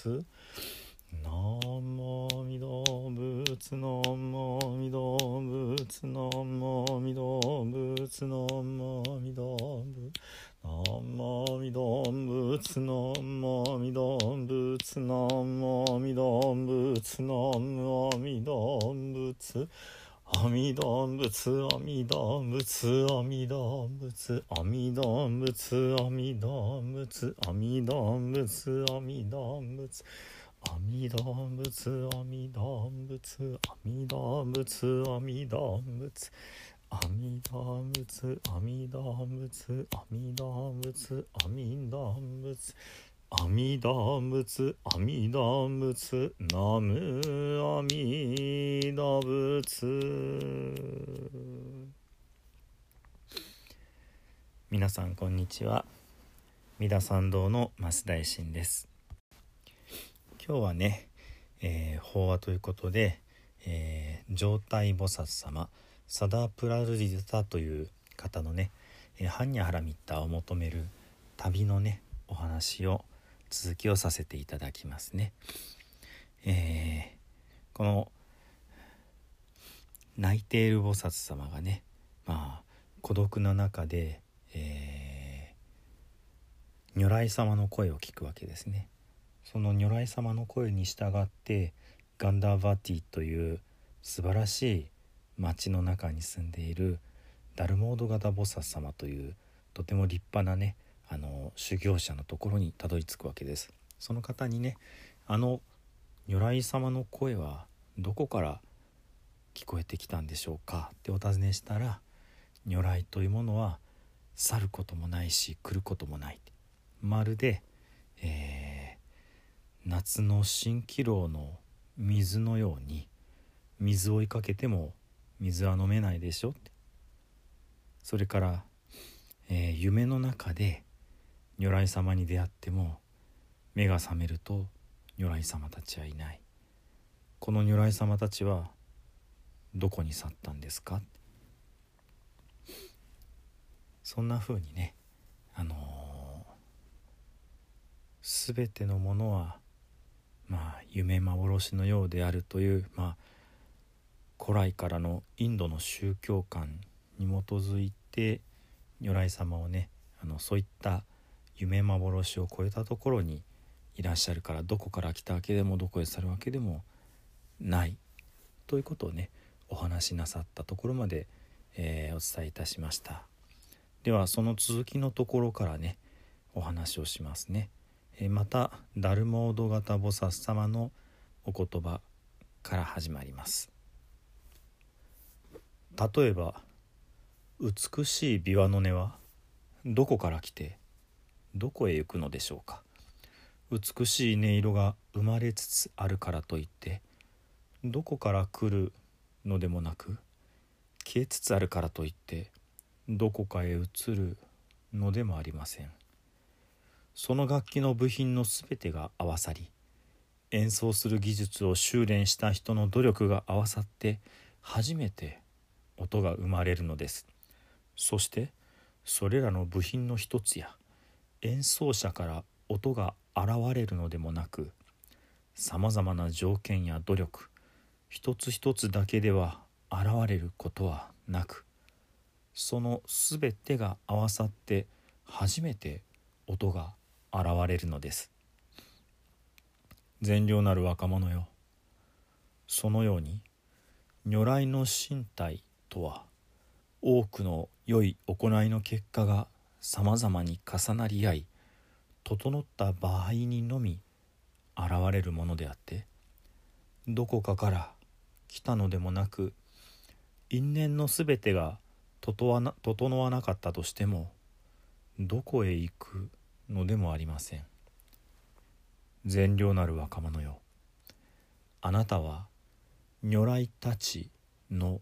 仏南無阿弥陀仏南無阿弥陀仏南無阿弥陀仏南無阿弥陀仏南無阿弥陀仏南無阿弥陀仏南無阿弥陀仏南無阿弥陀仏阿弥陀仏阿弥陀仏阿弥陀仏阿弥陀仏阿弥陀仏阿弥陀仏阿弥陀仏阿弥陀仏阿弥陀仏阿弥陀仏阿弥陀仏阿弥陀仏阿弥陀仏阿弥陀仏阿弥陀仏阿弥陀仏阿弥陀仏ナム阿弥陀仏。皆さんこんにちは。三田参道の増大臣です。今日はね、えー、法話ということで、えー、状態菩薩様サダープラルリタという方のね、えー、ハンニャハラミッタを求める旅のねお話を続きをさせていただきますね。えー、この泣いている菩薩様がねまあ孤独な中で、えー、如来様の声を聞くわけですね。その如来様の声に従ってガンダーバティという素晴らしい町の中に住んでいるダルモード型菩薩様というとても立派なねあの修行者のところにたどり着くわけです。その方にねあの如来様の声はどこから聞こえてきたんでしょうか？ってお尋ねしたら如来というものは去ることもないし来ることもない。まるで、えー、夏の蜃気楼の水のように水を追いかけても水は飲めないでしょ？って。それから、えー、夢の中で如来様に出会っても目が覚めると如来様たちはいない。この如来様たちはどこに去ったんですか？そんな風にねあのー、全てのものはまあ夢幻のようであるというまあ古来からのインドの宗教観に基づいて如来様をねあのそういった夢幻を超えたところにいらっしゃるからどこから来たわけでもどこへ去るわけでもないということをねお話しなさったところまで、えー、お伝えいたしました。ではその続きのところからねお話をしますね、えー、またダルモード型菩薩様のお言葉から始まります。例えば美しい琵琶の音はどこから来てどこへ行くのでしょうか？美しい音色が生まれつつあるからといってどこから来るのでもなく消えつつあるからといってどこかへ移るのでもありません。その楽器の部品の全てが合わさり演奏する技術を修練した人の努力が合わさって初めて音が生まれるのです。そしてそれらの部品の一つや演奏者から音が現れるのでもなくさまざまな条件や努力一つ一つだけでは現れることはなくその全てが合わさって初めて音が現れるのです。善良なる若者よそのように如来の身体とは多くの良い行いの結果がさまざまに重なり合い整った場合にのみ現れるものであってどこかから来たのでもなく因縁のすべてが整わな整わなかったとしてもどこへ行くのでもありません。善良なる若者よあなたは如来たちの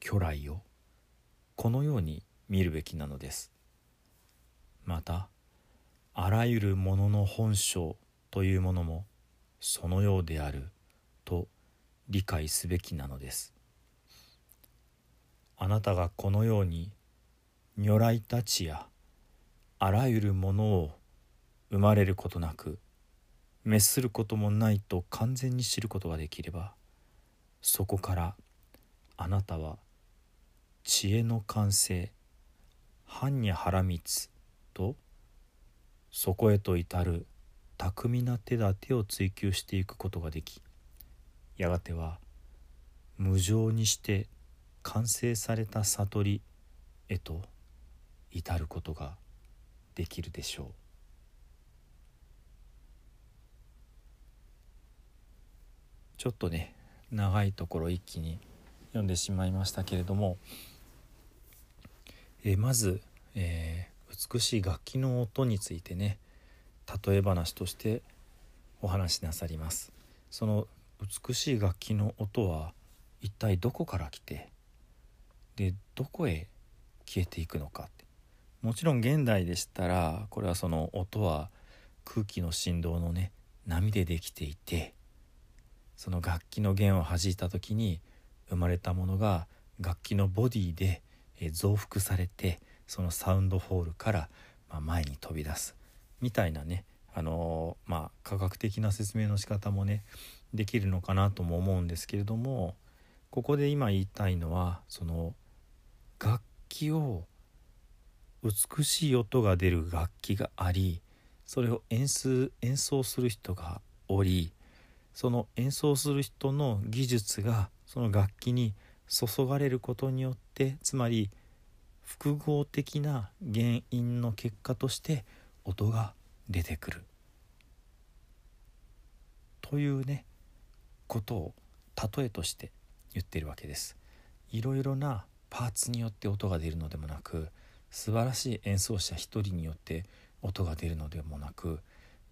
巨来をこのように見るべきなのです。またあらゆるものの本性というものもそのようであると理解すべきなのです。あなたがこのように如来たちやあらゆるものを生まれることなく滅することもないと完全に知ることができればそこからあなたは知恵の完成般若波羅蜜とそこへと至る巧みな手立てを追求していくことができやがては無常にして完成された悟りへと至ることができるでしょう。ちょっとね長いところ一気に読んでしまいましたけれども、え、まず、えー、美しい楽器の音についてね例え話としてお話しなさります。その美しい楽器の音は一体どこから来てでどこへ消えていくのか。ってもちろん現代でしたらこれはその音は空気の振動のね波でできていてその楽器の弦を弾いた時に生まれたものが楽器のボディで増幅されてそのサウンドホールからま前に飛び出す。みたいなねあのー、まあ科学的な説明の仕方もねできるのかなとも思うんですけれどもここで今言いたいのはその楽器を美しい音が出る楽器がありそれを演出演奏する人がおりその演奏する人の技術がその楽器に注がれることによってつまり複合的な原因の結果として音が出てくるというねことを例えとして言ってるわけです。いろいろなパーツによって音が出るのでもなく素晴らしい演奏者一人によって音が出るのでもなく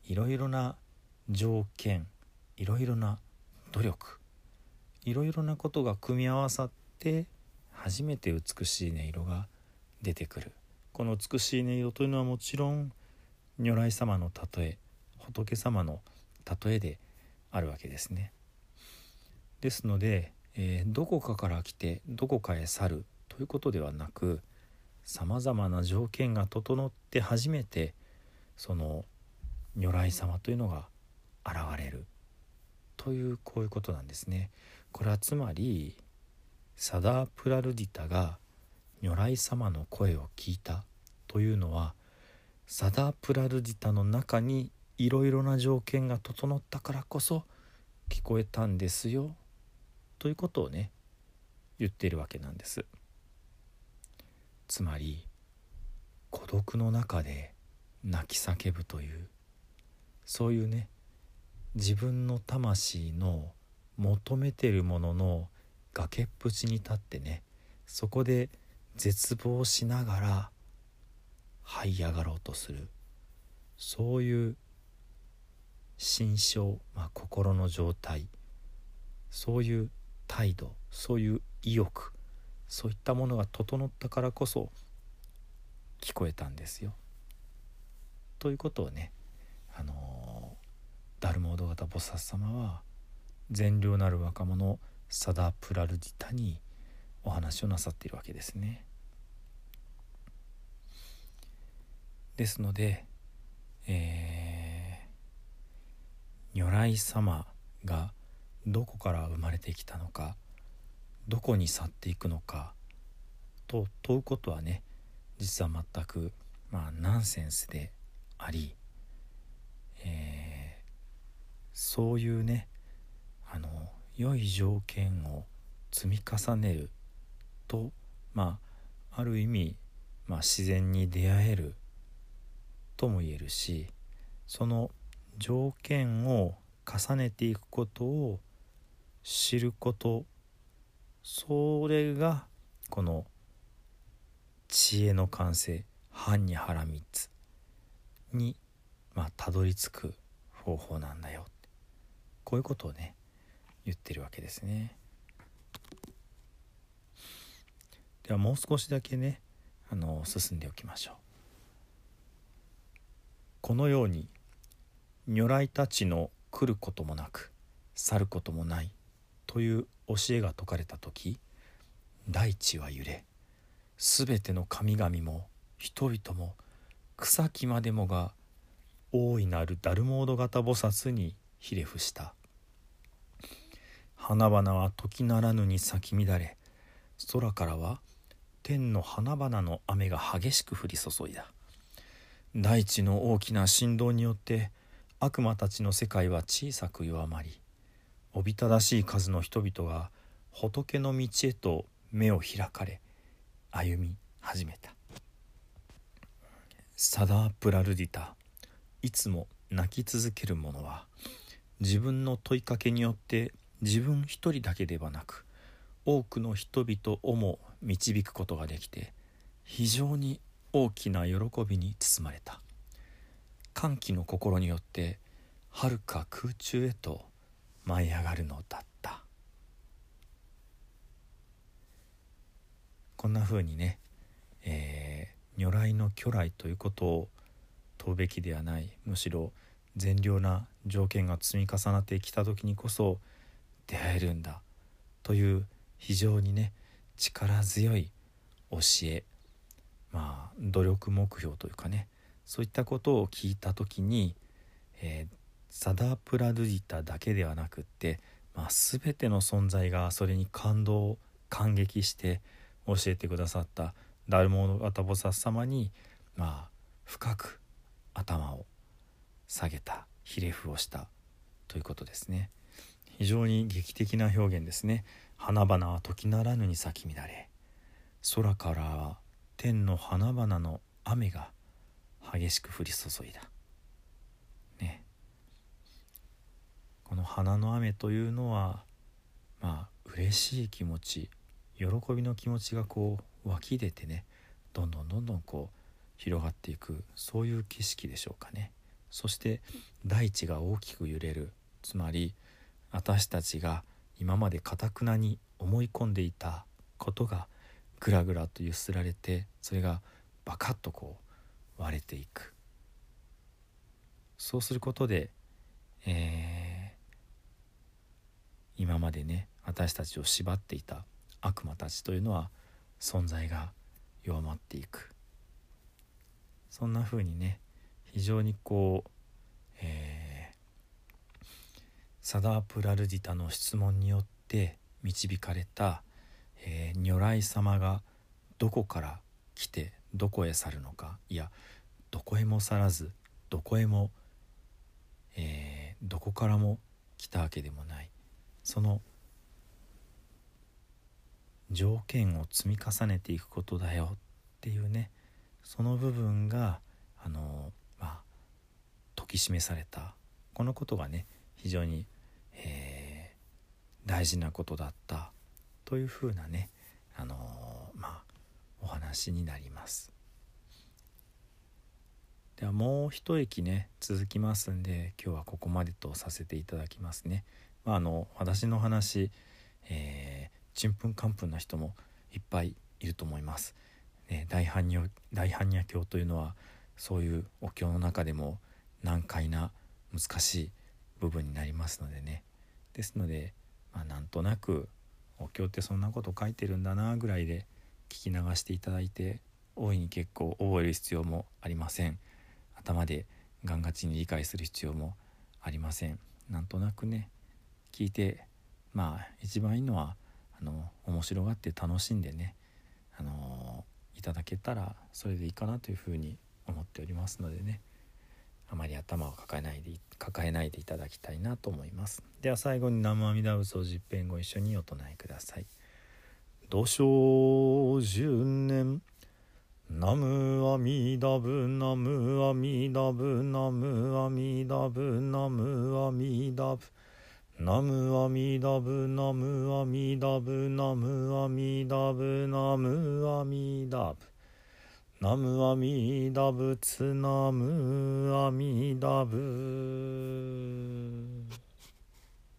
いろいろな条件いろいろな努力いろいろなことが組み合わさって初めて美しい音色が出てくるこの美しい音色というのはもちろん如来様の例え仏様の例えであるわけですね。ですので、えー、どこかから来てどこかへ去るということではなくさまざまな条件が整って初めてその如来様というのが現れるというこういうことなんですね。これはつまりサダープラルディタが如来様の声を聞いた。というのはサダプラルディタの中にいろいろな条件が整ったからこそ聞こえたんですよ。ということをね言っているわけなんです。つまり孤独の中で泣き叫ぶというそういうね自分の魂の求めてるものの崖っぷちに立ってねそこで絶望しながら這い上がろうとする。そういう心象、まあ、心の状態。そういう態度そういう意欲。そういったものが整ったからこそ聞こえたんですよ。ということをねあのダルモード型菩薩様は善良なる若者サダ・プラルディタにお話をなさっているわけですね。ですので、えー、如来様がどこから生まれてきたのかどこに去っていくのかと問うことはね実は全くまあナンセンスであり、えー、そういうねあの良い条件を積み重ねるとまあある意味、まあ、自然に出会えるとも言えるしその条件を重ねていくことを知ることそれがこの知恵の完成般若波羅蜜にまあたどり着く方法なんだよこういうことをね言ってるわけですね。ではもう少しだけねあの進んでおきましょう。このように如来たちの来ることもなく去ることもないという教えが説かれた時大地は揺れすべての神々も人々も草木までもが大いなるダルモード型菩薩にひれ伏した花々は時ならぬに咲き乱れ空からは天の花々の雨が激しく降り注いだ。大地の大きな振動によって悪魔たちの世界は小さく弱まりおびただしい数の人々が仏の道へと目を開かれ歩み始めた。サダープラルディタいつも泣き続ける者は自分の問いかけによって自分一人だけではなく多くの人々をも導くことができて非常に大きな喜びに包まれた。歓喜の心によってはるか空中へと舞い上がるのだった。こんな風にね、えー、如来の巨来ということを問うべきではない。むしろ善良な条件が積み重なってきた時にこそ出会えるんだ。という非常にね力強い教えまあ努力目標というかねそういったことを聞いた時に、えー、サダープラドゥディタだけではなくって、まあ、全ての存在がそれに感動感激して教えてくださったダルモードガタボサッ様に、まあ、深く頭を下げたひれ伏をしたということですね。非常に劇的な表現ですね。花々は時ならぬに咲き乱れ空からは天の花々の雨が激しく降り注いだ。ね。この花の雨というのはまあ嬉しい気持ち喜びの気持ちがこう湧き出てねどんどんどんどんこう広がっていくそういう景色でしょうかね。そして大地が大きく揺れる。つまり私たちが今までかたくなに思い込んでいたことがぐらぐらと揺すられてそれがバカッとこう割れていく。そうすることで、えー今までね私たちを縛っていた悪魔たちというのは存在が弱まっていく。そんな風にね非常にこう、えー、サダープラルディタの質問によって導かれた、えー、如来様がどこから来てどこへ去るのかいやどこへも去らずどこへも、えー、どこからも来たわけでもない。その条件を積み重ねていくことだよっていうねその部分があのまあ解き示されたこのことがね非常に、えー、大事なことだったというふうなねあのまあお話になります。ではもう一駅ね続きますんで今日はここまでとさせていただきますね。まあ、あの私の話えー、ちんぷんかんぷんな人もいっぱいいると思います。ね、大般若大般若経というのはそういうお経の中でも難解な難しい部分になりますのでね。ですので、まあ、なんとなくお経ってそんなこと書いてるんだなぐらいで聞き流していただいて大いに結構覚える必要もありません。頭でガンガチに理解する必要もありません。なんとなくね聞いてまあ一番いいのはあの面白がって楽しんでねあのいただけたらそれでいいかなというふうに思っておりますのでね。あまり頭を抱えないで抱えないでいただきたいなと思います。では最後に生阿弥陀仏を十遍ご一緒にお唱えください「土生十年南無阿弥陀ブナムアミダブナムアミダブナムアミダブ」ナムアミダブ南無阿弥陀ブナムアミダブナムアナムアミダブツナムアミダブ。